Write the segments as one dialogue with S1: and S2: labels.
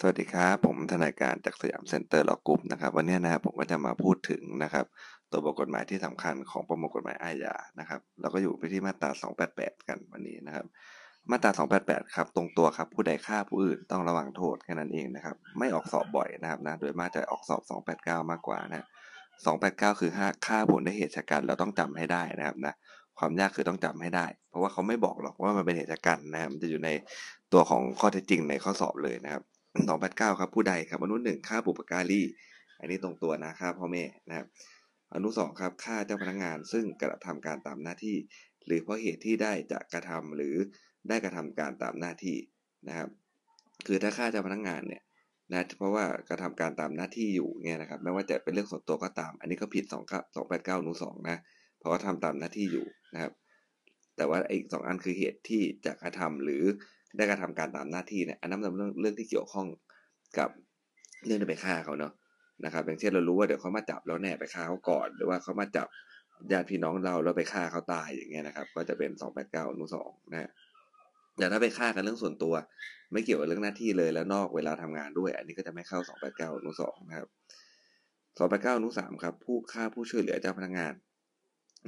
S1: สวัสดีครับ ผมทนายการจาก Siam Center Law Group นะครับ วันนี้นะครับผมก็จะมาพูดถึงนะครับ ตัวบทกฎหมายที่สำคัญของประมวลกฎหมายอาญานะครับเราก็อยู่ไปที่มาตรา 288 กันวันนี้นะครับ มาตรา 288 ครับ ตรงตัวครับ ผู้ใดฆ่าผู้อื่นต้องระวังโทษแค่นั้นเองนะครับ ไม่ออกสอบบ่อยนะครับนะโดยมากจะออกสอบ 289 มากกว่านะ289 คือฆ่าคนโดยเหตุฉกรรจ์เราต้องจำให้ได้นะครับนะความยากคือต้องจำให้ได้ เพราะว่าเขาไม่บอกหรอกว่ามันเป็นเหตุฉกรรจ์นะครับมันจะอยู่ในตัวของข้อเท็จจริงในข้อสอบเลยนะครับ 289ครับผู้ใดครับอนุหนึ่งฆ่าบุปการีอันนี้ตรงตัวนะฆ่าพ่อแม่นะครับอนุสองครับฆ่าเจ้าพนักงานซึ่งกระทำการตามหน้าที่ หรือเพราะเหตุที่ได้จะกระทำหรือได้กระทำการตามหน้าที่นะครับ คือถ้าฆ่าเจ้าพนักงานเนี่ยนะเพราะว่ากระทำการตามหน้าที่อยู่เนี่ยนะครับไม่ว่าจะเป็นเรื่องส่วนตัวก็ตาม อันนี้ก็ผิด2 289อนุ2นะเพราะว่าทำตามหน้าที่อยู่นะครับ แต่ว่าอีกสองอันคือเหตุที่จะกระทำหรือ ได้กระทำการตามหน้าที่เนี่ยอันนั้นเป็นเรื่องเรื่องที่เกี่ยวข้องกับเรื่องที่ไปฆ่าเขาเนาะนะครับอย่างเช่นเรารู้ว่าเดี๋ยวเขามาจับแล้วแน่ไปฆ่าเขาก่อน หรือว่าเขามาจับญาติพี่น้องเราแล้วไปฆ่าเขาตายอย่างเงี้ยนะครับ ก็จะเป็น2 8 9อนุสองนะแต่ถ้าไปฆ่ากันเรื่องส่วนตัว ไม่เกี่ยวกับเรื่องหน้าที่เลยแล้วนอกเวลาทำงานด้วย อันนี้ก็จะไม่เข้า289อนุสองนะครับ289อนุสามครับ ผู้ฆ่าผู้ช่วยเหลือเจ้าพนักงาน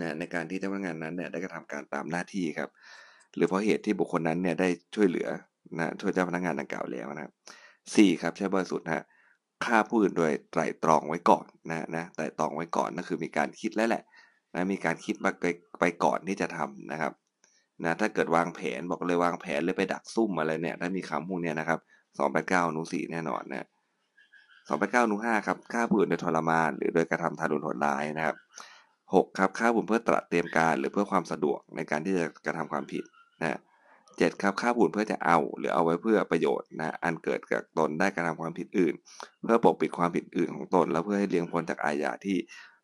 S1: นะในการที่เจ้าพนักงานนั้นเนี่ยได้กระทำการตามหน้าที่ครับ หรือเพราะเหตุที่บุคคลนั้นเนี่ยได้ช่วยเหลือนะช่วยเจ้าพนักงานดังกล่าวแล้วนะสี่ครับใช้บริสุทธิ์นะฆ่าผู้อื่นโดยไตร่ตรองไว้ก่อนนะนะไตร่ตรองไว้ก่อนนั่นคือมีการคิดแล้วแหละนะมีการคิดมาไปก่อนที่จะทำนะครับนะถ้าเกิดวางแผนบอกเลยวางแผนหรือไปดักซุ่มอะไรเนี่ยถ้ามีคำพวกนี้นะครับสองแปดเก้านูสี่แน่นอนนะสองแปดเก้านูห้าครับฆ่าผู้อื่นโดยทรมานหรือโดยกระทำทารุณโหดร้ายนะครับหกครับฆ่าผู้อื่นเพื่อตระเตรียมการหรือเพื่อความสะดวกในการที่จะกระทำความผิด นะเจ็ดครับฆ่าผู้อื่นเพื่อจะเอา หรือเอาไว้เพื่อประโยชน์นะอันเกิดจากตนได้กระทำความผิดอื่น เพื่อปกปิดความผิดอื่นของตน แล้วเพื่อให้เลี่ยงพ้นจากอาญาที่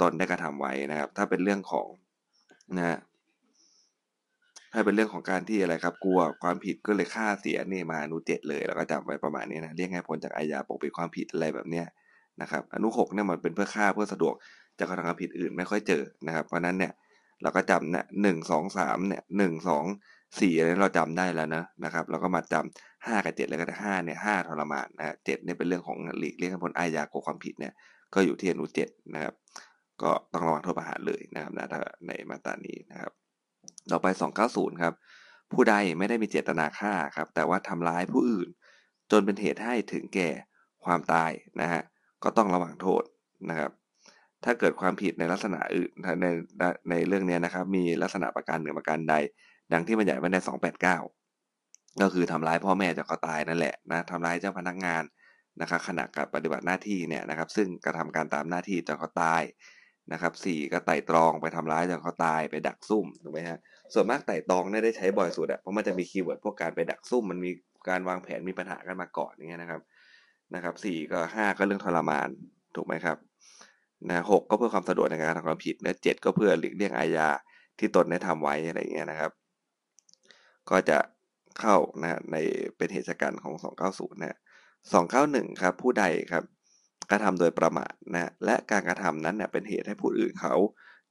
S1: ตนได้กระทำไว้นะครับ ถ้าเป็นเรื่องของนะถ้าเป็นเรื่องของการที่อะไรครับ กลัวความผิดก็เลยฆ่าเสียนี่มาอนุเจ็ดเลยแล้วก็จำไว้ประมาณนี้นะเลี่ยงให้พ้นจากอาญาปกปิดความผิดอะไรแบบเนี้ยนะครับ อนุหกเนี่ยมันเป็นเพื่อฆ่าเพื่อสะดวกจะกระทำความผิดอื่นไม่ค่อยเจอนะครับ เพราะนั้นเนี่ย เราก็จำเนี่ยหนึ่งสองสามเนี่ยหนึ่งสองสี่อะไรเราจำได้แล้วนะนะครับเราก็มาจำห้ากับเจ็ดเลยก็ห้าเนี่ยห้าทรมานนะเจ็ดเนี่ยเป็นเรื่องของหลีกเลี่ยงผลอาญากความผิดเนี่ยก็อยู่ที่อนุเจ็ดนะครับก็ต้องระวังโทษประหารเลยนะครับนะถ้าในมาตรานี้นะครับ ต่อไป 290 ครับ ผู้ใดไม่ได้มีเจตนาฆ่าครับ แต่ว่าทำร้ายผู้อื่น จนเป็นเหตุให้ถึงแก่ความตายนะฮะก็ต้องระวังโทษนะครับ ถ้าเกิดความผิดในลักษณะอื่นในในเรื่องนี้นะครับ มีลักษณะประการหนึ่งประการใด ดังที่มันใหญ่ไว้ใน 289 ก็คือทำร้ายพ่อแม่จนเขาตายนั่นแหละนะทำร้ายเจ้าพนักงานนะครับขณะการปฏิบัติหน้าที่เนี่ยนะครับ ซึ่งกระทาการตามหน้าที่จนเขาตายนะครับสี่ก็ไต่ตรองไปทำร้ายจนเขาตายไปดักซุ่มถูกไหมฮะส่วนมากไต่ตรองเนี่ยได้ใช้บ่อยสุดอะเพราะมันจะมีคีย์เวิร์ดพวกการไปดักซุ่มมันมีการวางแผนมีปัญหากันมาก่อนอย่างเงี้ยนะครับนะครับสี่ก็ห้าก็เรื่องทรมานถูกไหมครับ นะหกก็เพื่อความสะดวกในการทำความผิดนะเจ็ดก็เพื่อหลีกเลี่ยงอาญาที่ตนได้ทำไว้อะไรเงี้ยนะครับ ก็จะเข้านะในเป็นเหตุการณ์ของ 290นะ291ครับผู้ใดครับกระทำโดยประมาทนะและการกระทำนั้นเนี่ยเป็นเหตุให้ผู้อื่นเขา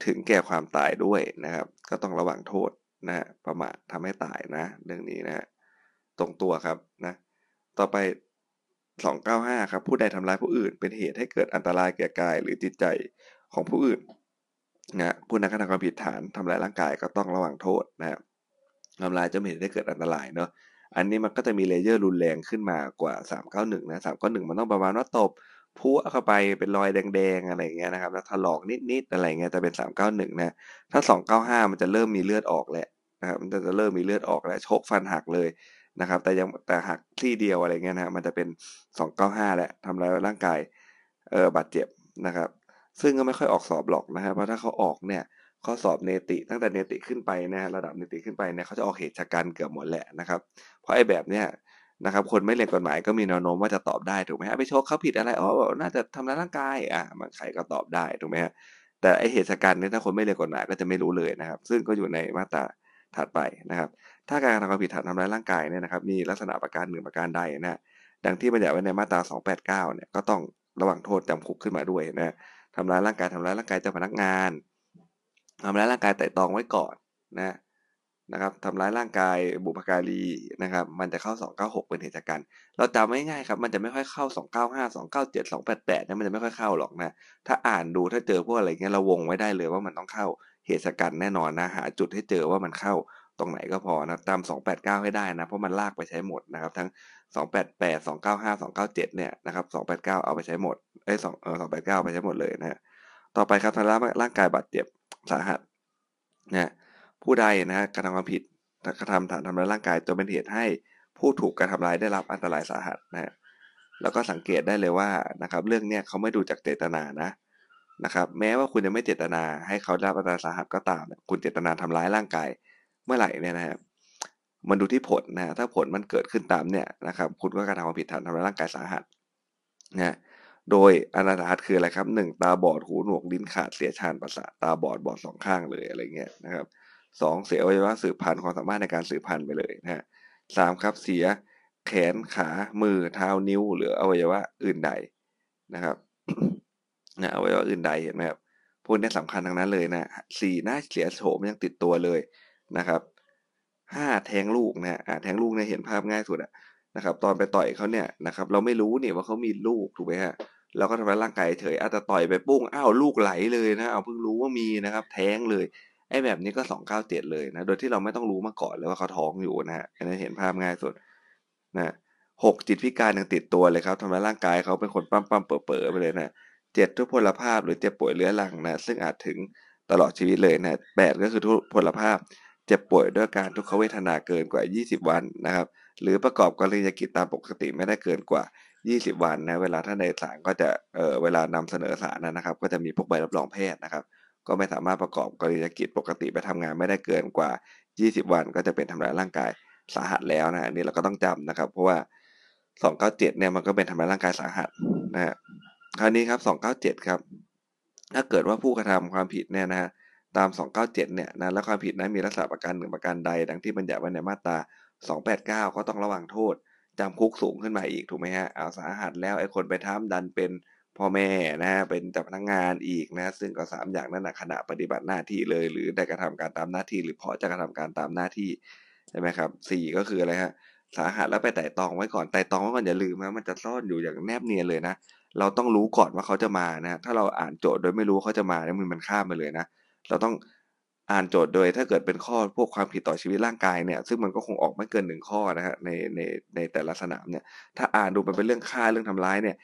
S1: ถึงแก่ความตายด้วยนะครับ ก็ต้องระวังโทษนะประมาททำให้ตายนะ เรื่องนี้นะตรงตัวครับนะต่อไป 295 ครับ ผู้ใดทำร้ายผู้อื่น เป็นเหตุให้เกิดอันตรายแก่กายหรือจิตใจของผู้อื่นนะผู้นั้นกระทำความผิดฐานทำลายร่างกายก็ต้องระวังโทษนะครับทำลายจะไม่เห็นได้เกิดอันตรายเนาะ อันนี้มันก็จะมีเลเยอร์รุนแรงขึ้นมากว่า 391 นะ 391 มันต้องประมาณว่าตบพุเข้าไปเป็นรอยแดงๆอะไรเงี้ยนะครับแล้วถลอกนิดๆอะไรเงี้ยจะเป็น 391 นะ ถ้า 295 มันจะเริ่มมีเลือดออกแล้วนะครับมันจะเริ่มมีเลือดออกแล้วชกฟันหักเลย นะครับ แต่ยังแต่หักที่เดียวอะไรเงี้ยนะมันจะเป็น 295 แหละทำลายร่างกายเออบาดเจ็บนะครับ ซึ่งก็ไม่ค่อยออกสอบหรอกนะครับเพราะถ้าเขาออกเนี่ยข้อสอบเนติตั้งแต่เนติขึ้นไปนะระดับเนติขึ้นไปเนี่ยเขาจะออกเหตุการเกือบหมดแหละนะครับ เพราะไอ้แบบเนี้ยนะครับคนไม่เรียนกฎหมายก็มีแนวโน้มว่าจะตอบได้ถูกไหมฮะไปโชว์เขาผิดอะไรอ๋อน่าจะทำร้ายร่างกายอะมันใครก็ตอบได้ถูกไหมฮะแต่ไอเหตุการณ์นี้ถ้าคนไม่เรียนกฎหมายก็จะไม่รู้เลยนะครับ ซึ่งก็อยู่ในมาตราถัดไปนะครับ ถ้าการกระทำความผิดฐานทำร้ายร่างกายเนี่ยนะครับมีลักษณะประการหนึ่งประการใดนะดังที่บรรยัติไว้ในมาตรา 289 เนี่ยก็ต้องระวังโทษจำคุกขึ้นมาด้วยนะทำร้ายร่างกายทำร้ายร่างกายเจ้าพนักงานทำร้ายร่างกายแต่ตองไว้ก่อนนะนะครับทำร้ายร่างกายบุพการีนะครับมันจะเข้า 296 เป็นเหตุการณ์เราจำไม่ง่ายครับมันจะไม่ค่อยเข้า 295 297 288เนี่ยมันจะไม่ค่อยเข้าหรอกนะถ้าอ่านดูถ้าเจอพวกอะไรเงี้ยเราวงไว้ได้เลยว่ามันต้องเข้าเหตุการณ์แน่นอนนะหาจุดให้เจอว่ามันเข้า ตรงไหนก็พอนะจำ289 ให้ได้นะ เพราะมันลากไปใช้หมดนะครับ ทั้ง 288 295 297 เนี่ยนะครับ 289 เอาไปใช้หมดเอ้ย2เออ289ไปใช้หมดเลยนะต่อไปครับทางร่างกายบาดเจ็บสาหัสนะผู้ใดนะกระทำความผิดกระทำฐานทำร้ายร่างกายจนเป็นเหตุให้ผู้ถูกกระทำร้ายได้รับอันตรายสาหัสนะแล้วก็สังเกตได้เลยว่านะครับ เรื่องเนี้ยเขาไม่ดูจากเจตนานะนะครับ แม้ว่าคุณจะไม่เจตนาให้เขาได้รับอันตรายสาหัสก็ตาม คุณเจตนาทำร้ายร่างกาย เมื่อไหร่เนี่ยนะครับมันดูที่ผลนะถ้าผลมันเกิดขึ้นตามเนี่ยนะครับคุณก็กระทำความผิดฐานทำร้ายร่างกายสาหัสนะโดยอนาถาคืออะไรครับหนึ่งตาบอดหูหนวกลิ้นขาดเสียชานประสาทตาบอดบอดสองข้างเลยอะไรเงี้ยนะครับสองเสียอวัยวะสืบพันธุ์ความสามารถในการสืบพันธุ์ไปเลยนะฮะสามครับเสียแขนขามือเท้านิ้ว หรืออวัยวะอื่นใดนะครับนะอวัยวะอื่นใดเห็นไหมครับพวกนี้สำคัญทั้งนั้นเลยนะสี่หน้าเสียโฉมยังติดตัวเลย นะครับห้าแทงลูกนะฮะแทงลูกเนี่ยเห็นภาพง่ายสุดอะนะครับ ตอนไปต่อยเขาเนี่ยนะครับ เราไม่รู้เนี่ยว่าเขามีลูกถูกไหมฮะเราก็ทำร้ายร่างกายเฉยอาจจะต่อยไปปุ้งอ้าวลูกไหลเลยนะเอาเพิ่งรู้ว่ามีนะครับ แท้งเลยไอ้แบบนี้ก็สองเก้าเจ็ดเลยนะโดยที่เราไม่ต้องรู้มาก่อนเลยว่าเขาท้องอยู่นะฮะอันนี้เห็นภาพง่ายสุดนะหกจิตพิการยังติดตัวเลยครับทำร้ายร่างกายเขาเป็นคนปั้มปั้มเป๋อเป๋อไปเลยนะเจ็ดทุพพลภาพหรือเจ็บป่วยเรื้อรังนะซึ่งอาจถึงตลอดชีวิตเลยนะแปดก็คือทุพพลภาพ เจ็บป่วยด้วยการทุกขเวทนาเกินกว่า 20 วันนะครับ หรือประกอบกรณียกิจตามปกติไม่ได้เกินกว่า 20 วันนะเวลาท่านในศาลก็จะเออเวลานำเสนอศาลนะครับ ก็จะมีพวกใบรับรองแพทย์นะครับ ก็ไม่สามารถประกอบกรณียกิจปกติไปทำงานไม่ได้เกินกว่า 20 วันก็จะเป็นทำร้ายร่างกายสาหัสแล้วนะอันนี้เราก็ต้องจำนะครับ เพราะว่า 297 เนี่ยมันก็เป็นทำร้ายร่างกายสาหัสนะฮะคราวนี้ครับ 297 ครับ ถ้าเกิดว่าผู้กระทำความผิดเนี่ยนะฮะ ตาม 297 เนี่ยนะและความผิดนั้นมีลักษณะประการหนึ่งประการใด ดังที่บัญญัติไว้ในมาตรา 289 ก็ต้องระวังโทษจำคุกสูงขึ้นมาอีกถูกไหมฮะเอาสาหัสแล้วไอ้คนไปทำดันเป็นพ่อแม่นะฮะเป็นเจ้าพนักงงานอีกนะซึ่งก็สามอย่างนั้นนะขณะปฏิบัติหน้าที่เลย หรือได้กระทำการตามหน้าที่ หรือเพอจะกระทำการตามหน้าที่ใช่ไหมครับสี่ก็คืออะไรฮะสาหัสแล้วไปไต่ตองไว้ก่อนไต่ตองไว้ก่อนอย่าลืมนะมันจะซ่อนอยู่อย่างแนบเนียนเลยนะเราต้องรู้ก่อนว่าเขาจะมานะถ้าเราอ่านโจทย์โดยไม่รู้เขาจะมาเนี่ยมันข้ามไปเลยนะ เราต้องอ่านโจทย์โดยถ้าเกิดเป็นข้อพวกความผิดต่อชีวิตร่างกายเนี่ยซึ่งมันก็คงออกไม่เกินหนึ่งข้อนะฮะในในในแต่ละสนามเนี่ยถ้าอ่านดูมันเป็นเรื่องฆ่าเรื่องทำร้ายเนี่ย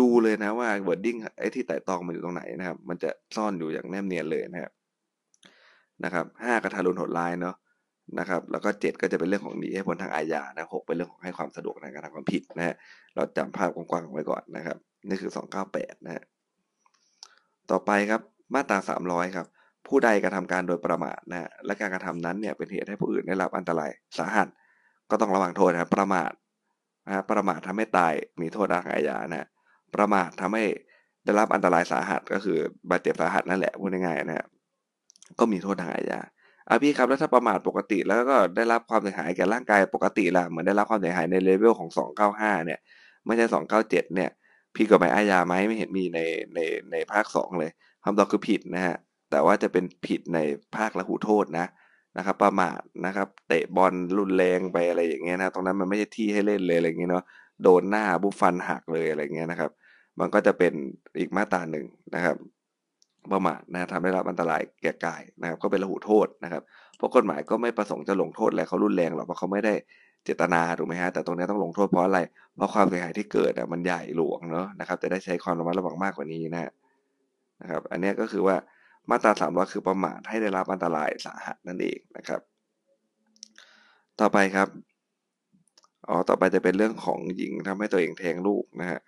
S1: ดูเลยนะว่า wording ไอ้ที่ไต่ตองมันอยู่ตรงไหนนะครับ มันจะซ่อนอยู่อย่างแนบเนียนเลยนะครับนะครับห้ากระทารุณโหดร้ายเนาะนะครับแล้วก็เจ็ดก็จะเป็นเรื่องของหนีให้พ้นทางอาญานะหกเป็นเรื่องของให้ความสะดวกในการทำความผิดนะฮะเราจำภาพกว้างๆไว้ก่อนนะครับ นี่คือสองเก้าแปดนะฮะต่อไปครับมาตราสามร้อยครับ ผู้ใดกระทำการโดยประมาทนะและการกระทำนั้นเนี่ยเป็นเหตุให้ผู้อื่นได้รับอันตรายสาหัส ก็ต้องระวังโทษนะประมาทนะประมาททำให้ตายมีโทษทางอาญานะประมาททำให้ได้รับอันตรายสาหัสก็คือบาดเจ็บสาหัสนั่นแหละพูดง่ายๆนะก็มีโทษทางอาญาอะพี่ครับแล้วถ้าประมาทปกติแล้วก็ได้รับความเสียหายแก่ร่างกายปกติล่ะเหมือนได้รับความเสียหายในเลเวลของ 295 เนี่ย ไม่ใช่ 297 เนี่ยพี่กฎหมายอาญาไหมไม่เห็นมีในในในภาค 2 เลยคำตอบคือผิดนะฮะ แต่ว่าจะเป็นผิดในภาคละหูโทษนะนะครับ ประมาทนะครับ เตะบอลรุนแรงไปอะไรอย่างเงี้ยนะตรงนั้นมันไม่ใช่ที่ให้เล่นเลยอะไรเงี้ยเนาะโดนหน้าบุฟันหักเลยอะไรเงี้ยนะครับ มันก็จะเป็นอีกมาตราหนึ่งนะครับ ประมาทนะทำให้รับอันตรายแก่กายนะครับ ก็เป็นละหูโทษนะครับเพราะกฎหมายก็ไม่ประสงค์จะลงโทษอะไรเขารุนแรงหรอกเพราะเขาไม่ได้เจตนาถูกไหมฮะแต่ตรงนี้ต้องลงโทษเพราะอะไร เพราะความเสียหายที่เกิดอะมันใหญ่หลวงเนาะนะครับจะได้ใช้ความระมัดระวังมากกว่านี้นะนะครับ อันนี้ก็คือว่า มาตราสามร้อยคือประมาทให้ได้รับอันตรายสาหัสนั่นเองนะครับ ต่อไปครับอ๋อต่อไปจะเป็นเรื่องของหญิงทำให้ตัวเองแทงลูกนะฮะ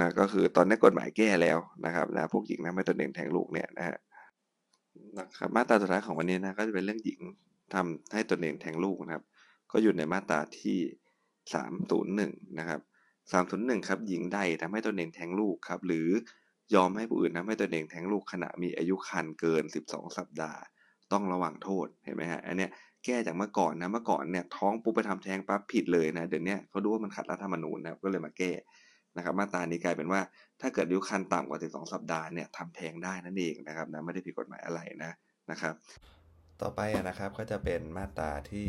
S1: นะก็คือตอนนี้กฎหมายแก้แล้วนะครับนะพวกหญิงทำให้ตัวเองแทงลูกเนี่ยนะฮะนะครับมาตราสุดท้ายของวันนี้นะก็จะเป็นเรื่องหญิงทำให้ตัวเองแทงลูกนะครับ ก็อยู่ในมาตราที่สามศูนย์หนึ่งนะครับสามศูนย์หนึ่งครับหญิงใดทำให้ตัวเองแทงลูกครับ หรือ ยอมให้ผู้อื่นทำให้ตัวเองแท้งลูกขณะมีอายุคันเกิน 12 สัปดาห์ ต้องระวังโทษเห็นไหมฮะอันเนี้ยแก้จากเมื่อก่อนนะเมื่อก่อนเนี่ยท้องปุ๊บไปทำแท้งปั๊บผิดเลยนะเดี๋ยวนี้เขาดูว่ามันขัดรัฐธรรมนูญนะก็เลยมาแก้นะครับมาตรานี้กลายเป็นว่าถ้าเกิดอายุคันต่ำกว่า 12 สัปดาห์เนี่ยทำแท้งได้นั่นเองนะครับนะไม่ได้ผิดกฎหมายอะไรนะนะครับ ต่อไปนะครับก็จะเป็นมาตราที่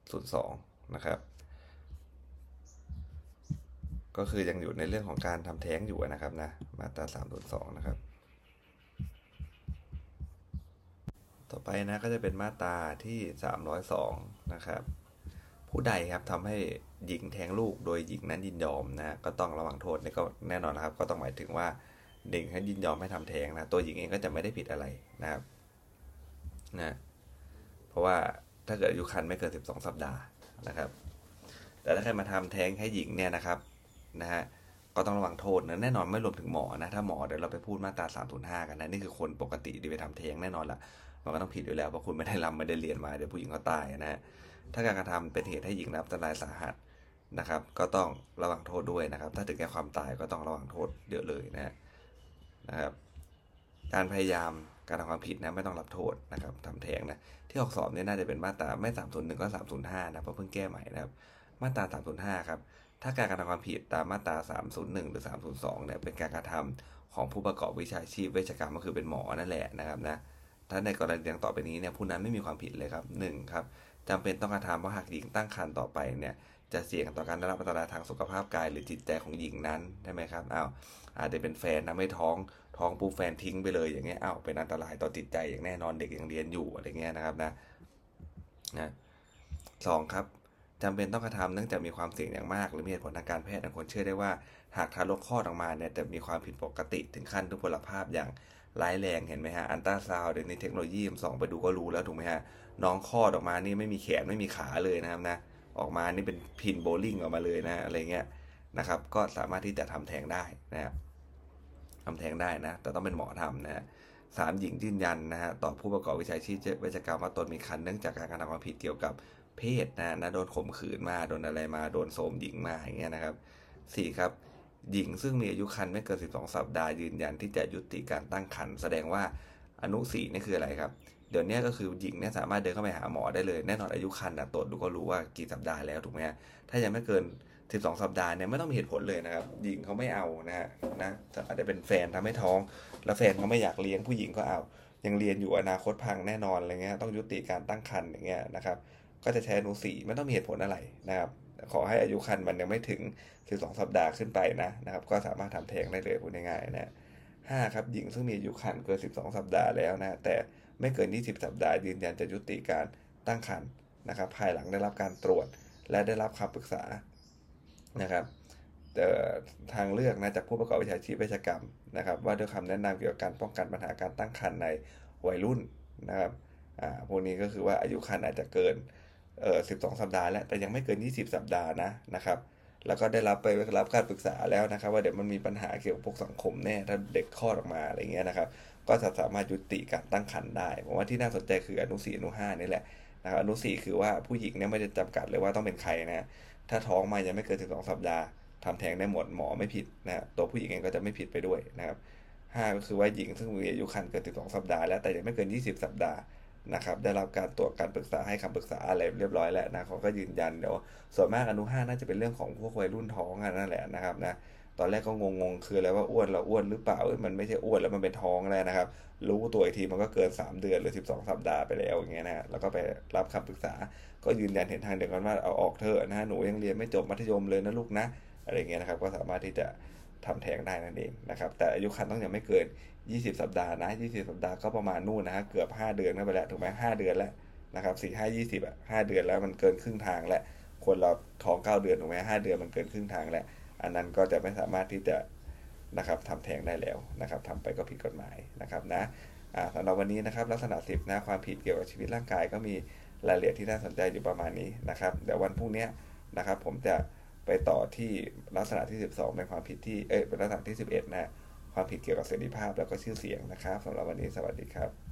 S1: 302 นะครับ ก็คือยังอยู่ในเรื่องของการทำแท้งอยู่นะครับนะมาตรา302นะครับ ต่อไปนะก็จะเป็นมาตราที่ 302 นะครับ ผู้ใดครับทำให้หญิงแท้งลูกโดยหญิงนั้นยินยอมนะก็ต้องระวังโทษนี่ก็แน่นอนนะครับ ก็ต้องหมายถึงว่าเด็กให้ยินยอมให้ทำแท้งนะตัวหญิงเองก็จะไม่ได้ผิดอะไรนะครับนะเพราะว่าถ้าเกิดอายุครรภ์ไม่เกิน 12 สัปดาห์นะครับ แต่ถ้าใครมาทำแท้งให้หญิงเนี่ยนะครับ นะฮะก็ต้องระวังโทษนะแน่นอนไม่รวมถึงหมอนะถ้าหมอเดี๋ยวเราไปพูดมาตรา305 กันนะนี่คือคนปกติที่ไปทำแทงแน่นอนละมันก็ต้องผิดอยู่แล้วเพราะคุณไม่ได้รำไม่ได้เรียนมาเดี๋ยวผู้หญิงก็ตายนะฮะถ้าการกระทำเป็นเหตุให้หญิงรับอันตรายสาหัสนะครับ ก็ต้องระวังโทษด้วยนะครับ ถ้าถึงแก่ความตายก็ต้องระวังโทษเยอะเลยนะนะครับการพยายามการทำความผิดนะไม่ต้องรับโทษนะครับทำแทงนะที่ออกสอบเนี่ยน่าจะเป็นมาตราไม่301ก็305นะเพราะเพิ่งแก้ใหม่นะครับ มาตรา305ครับ ถ้าการกระทำความผิดตามมาตรา 301 หรือ 302 เนี่ยเป็นการกระทำของผู้ประกอบวิชาชีพเวชกรรมก็คือเป็นหมอนั่นแหละนะครับนะถ้าในกรณีดังต่อไปนี้เนี่ยผู้นั้นไม่มีความผิดเลยครับหนึ่งครับจำเป็นต้องกระทำเพราะหากหญิงตั้งครรภ์ต่อไปเนี่ยจะเสี่ยงต่อการได้รับอันตรายทางสุขภาพกายหรือจิตใจของหญิงนั้นใช่ไหมครับอ้าวอาจจะเป็นแฟนทำให้ท้องท้องปุ๊บแฟนทิ้งไปเลยอย่างเงี้ยอ้าวเป็นอันตรายต่อจิตใจอย่างแน่นอนเด็กยังเรียนอยู่อะไรเงี้ยนะครับนะนะสองครับ จำเป็นต้องกระทำเนื่องจากมีความเสี่ยงอย่างมาก หรือมีเหตุผลทางการแพทย์บางคนเชื่อได้ว่า หากทารกคลอดออกมาเนี่ยจะมีความผิดปกติถึงขั้นทุพพลภาพอย่างร้ายแรงเห็นไหมฮะอันตราซาวเดี๋ยวนี้เทคโนโลยีส่องไปดูก็รู้แล้วถูกไหมฮะน้องคลอดออกมานี่ไม่มีแขนไม่มีขาเลยนะครับนะออกมานี่เป็นพินโบลิ่งออกมาเลยนะอะไรเงี้ยนะครับ ก็สามารถที่จะทำแท้งได้นะครับทำแท้งได้นะ แต่ต้องเป็นหมอทำนะฮะสามหญิงยืนยันนะฮะต่อผู้ประกอบวิชาชีพเวชกรรมว่าตนมีคันเนื่องจากการกระทำความผิดเกี่ยวกับ เพศนะนะโดนข่มขืนมาโดนอะไรมาโดนโสมหญิงมาอย่างเงี้ยนะครับสี่ครับหญิงซึ่งมีอายุครรภ์ไม่เกิน 12 สัปดาห์ยืนยันที่จะยุติการตั้งครรภ์แสดงว่าอนุสีนี่คืออะไรครับ เดี๋ยวนี้ก็คือหญิงเนี่ยสามารถเดินเข้าไปหาหมอได้เลย แน่นอนอายุครรภ์นะตรวจดูก็รู้ว่ากี่สัปดาห์แล้วถูกไหมถ้ายังไม่เกิน 12 สัปดาห์เนี่ยไม่ต้องมีเหตุผลเลยนะครับ หญิงเขาไม่เอานะฮะนะอาจจะเป็นแฟนทำให้ท้อง แล้วแฟนเขาไม่อยากเลี้ยงผู้หญิงก็เอา ยังเรียนอยู่อนาคตพังแน่นอนอะไรเงี้ยต้องยุติการตั้งครรภ์อย่างเงี้ยนะครับ ก็จะใช้อนุสีไม่ต้องมีเหตุผลอะไรนะครับขอให้อายุครรภ์มันยังไม่ถึง 12 สัปดาห์ขึ้นไปนะนะครับ ก็สามารถทำแท้งได้เลยพูดง่ายๆนะห้าครับหญิงซึ่งมีอายุครรภ์เกิน 12 สัปดาห์แล้วนะแต่ไม่เกิน 20 สัปดาห์ยืนยันจะยุติการตั้งครรภ์นะครับ ภายหลังได้รับการตรวจและได้รับคำปรึกษานะครับทางเลือกนะจากผู้ประกอบวิชาชีพเวชกรรมนะครับ ว่าด้วยคำแนะนำเกี่ยวกับการป้องกันปัญหาการตั้งครรภ์ในวัยรุ่นนะครับอ่าพวกนี้ก็คือว่าอายุครรภ์อาจจะเกิน เอ่อ12 สัปดาห์แล้วแต่ยังไม่เกิน 20 สัปดาห์นะนะครับ แล้วก็ได้รับไปรับการปรึกษาแล้วนะครับ ว่าเดี๋ยวมันมีปัญหาเกี่ยวกับพวกสังคมแน่ถ้าเด็กคลอดออกมาอะไรเงี้ยนะครับ ก็จะสามารถยุติการตั้งครรภ์ได้ผมว่าที่น่าสนใจคืออนุสีอนุห้านี่แหละนะครับอนุสี่คือว่าผู้หญิงเนี่ยไม่ได้จำกัดเลยว่าต้องเป็นใครนะถ้าท้องมายังไม่เกินถึงสองสัปดาห์ทำแท้งได้หมดหมอไม่ผิดนะตัวผู้หญิงเองก็จะไม่ผิดไปด้วยนะครับห้าก็คือว่าหญิงซึ่งมีอายุครรภ์เกินถึงสองสัปดาห์แล้วแต่ยังไม่เกิน20สัปดาห์ นะครับได้รับการตรวจการปรึกษาให้คำปรึกษาอะไรเรียบร้อยแล้วนะเขาก็ยืนยันเดี๋ยวส่วนมากอนุห้าน่าจะเป็นเรื่องของพวกวัยรุ่นท้องนั่นแหละนะครับนะตอนแรกก็งงๆคืออะไรว่าอ้วนเราอ้วนหรือเปล่ามันไม่ใช่อ้วนแล้วมันเป็นท้องแล้วนะครับ รู้ตัวอีกทีมันก็เกิน 3 เดือนหรือ 12 สัปดาห์ไปแล้วอย่างเงี้ยนะแล้วก็ไปรับคำปรึกษา ก็ยืนยันเห็นทางเดียวกันว่าเอาออกเถอะนะหนูยังเรียนไม่จบมัธยมเลยนะลูกนะอะไรเงี้ยนะครับก็สามารถที่จะทำแท้งได้นั่นเองนะครับแต่อายุครรภ์ต้องยังไม่เกิน 20สัปดาห์นะ20สัปดาห์ก็ประมาณนู่นนะฮะเกือบ5เดือนก็ไปแล้วถูกไหม5เดือนแล้วนะครับสี่ห้ายี่สิบอะห้าเดือนแล้วมันเกินครึ่งทางแล้วคนเราท้องเก้าเดือนถูกไหมห้าเดือนมันเกินครึ่งทางแล้ว อันนั้นก็จะไม่สามารถที่จะนะครับทำแท้งได้แล้วนะครับทำไปก็ผิดกฎหมายนะครับนะสำหรับวันนี้นะครับลักษณะสิบนะความผิดเกี่ยวกับชีวิตร่างกายก็มีรายละเอียดที่น่าสนใจอยู่ประมาณนี้นะครับเดี๋ยววันพรุ่งนี้นะครับผมจะไปต่อที่ลักษณะที่ 12 เป็นความผิดที่เอ้ยเป็นลักษณะที่ 11 นะ ความผิดเกี่ยวกับเสรีภาพ แล้วก็ชื่อเสียงนะครับสำหรับวันนี้สวัสดีครับ